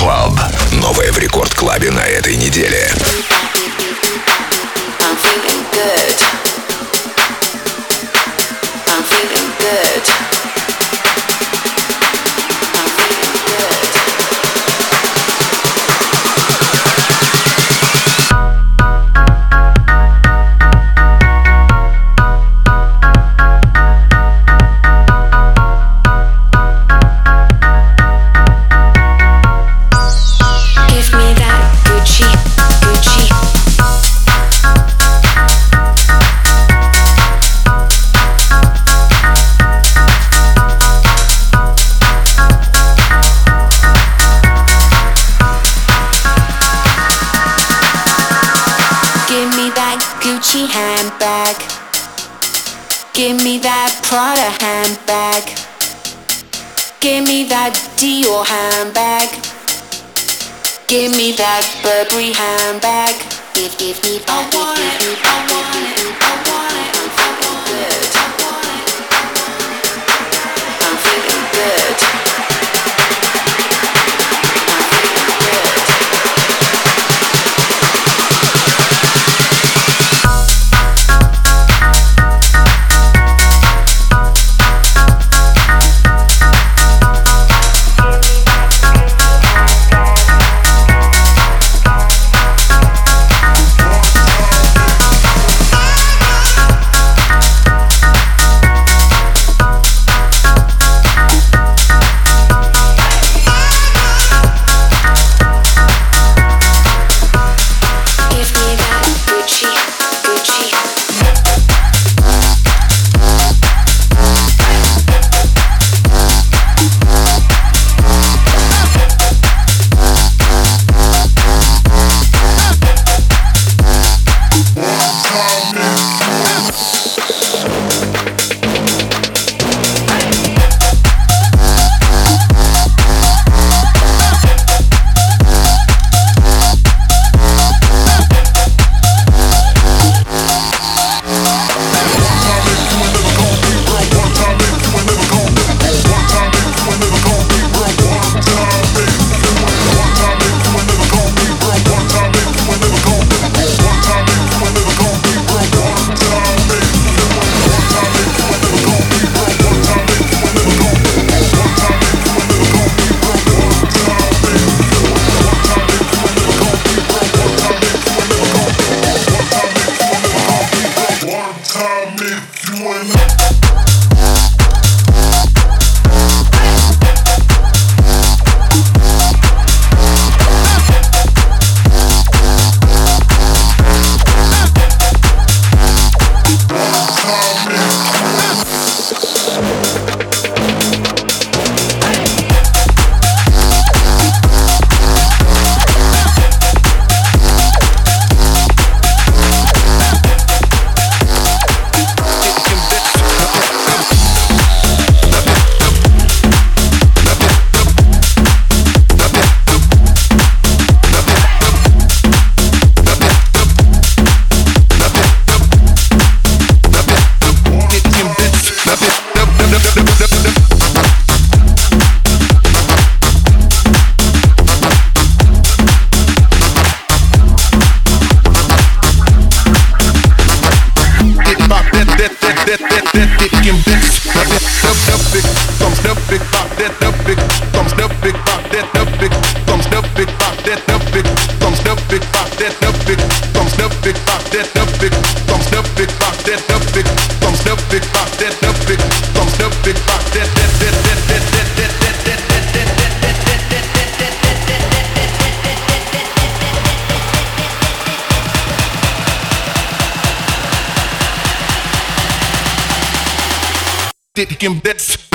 Club. Новое в Рекорд Клабе на этой неделе. I'm feeling good. Give, me that, give me that, give, give Did him this.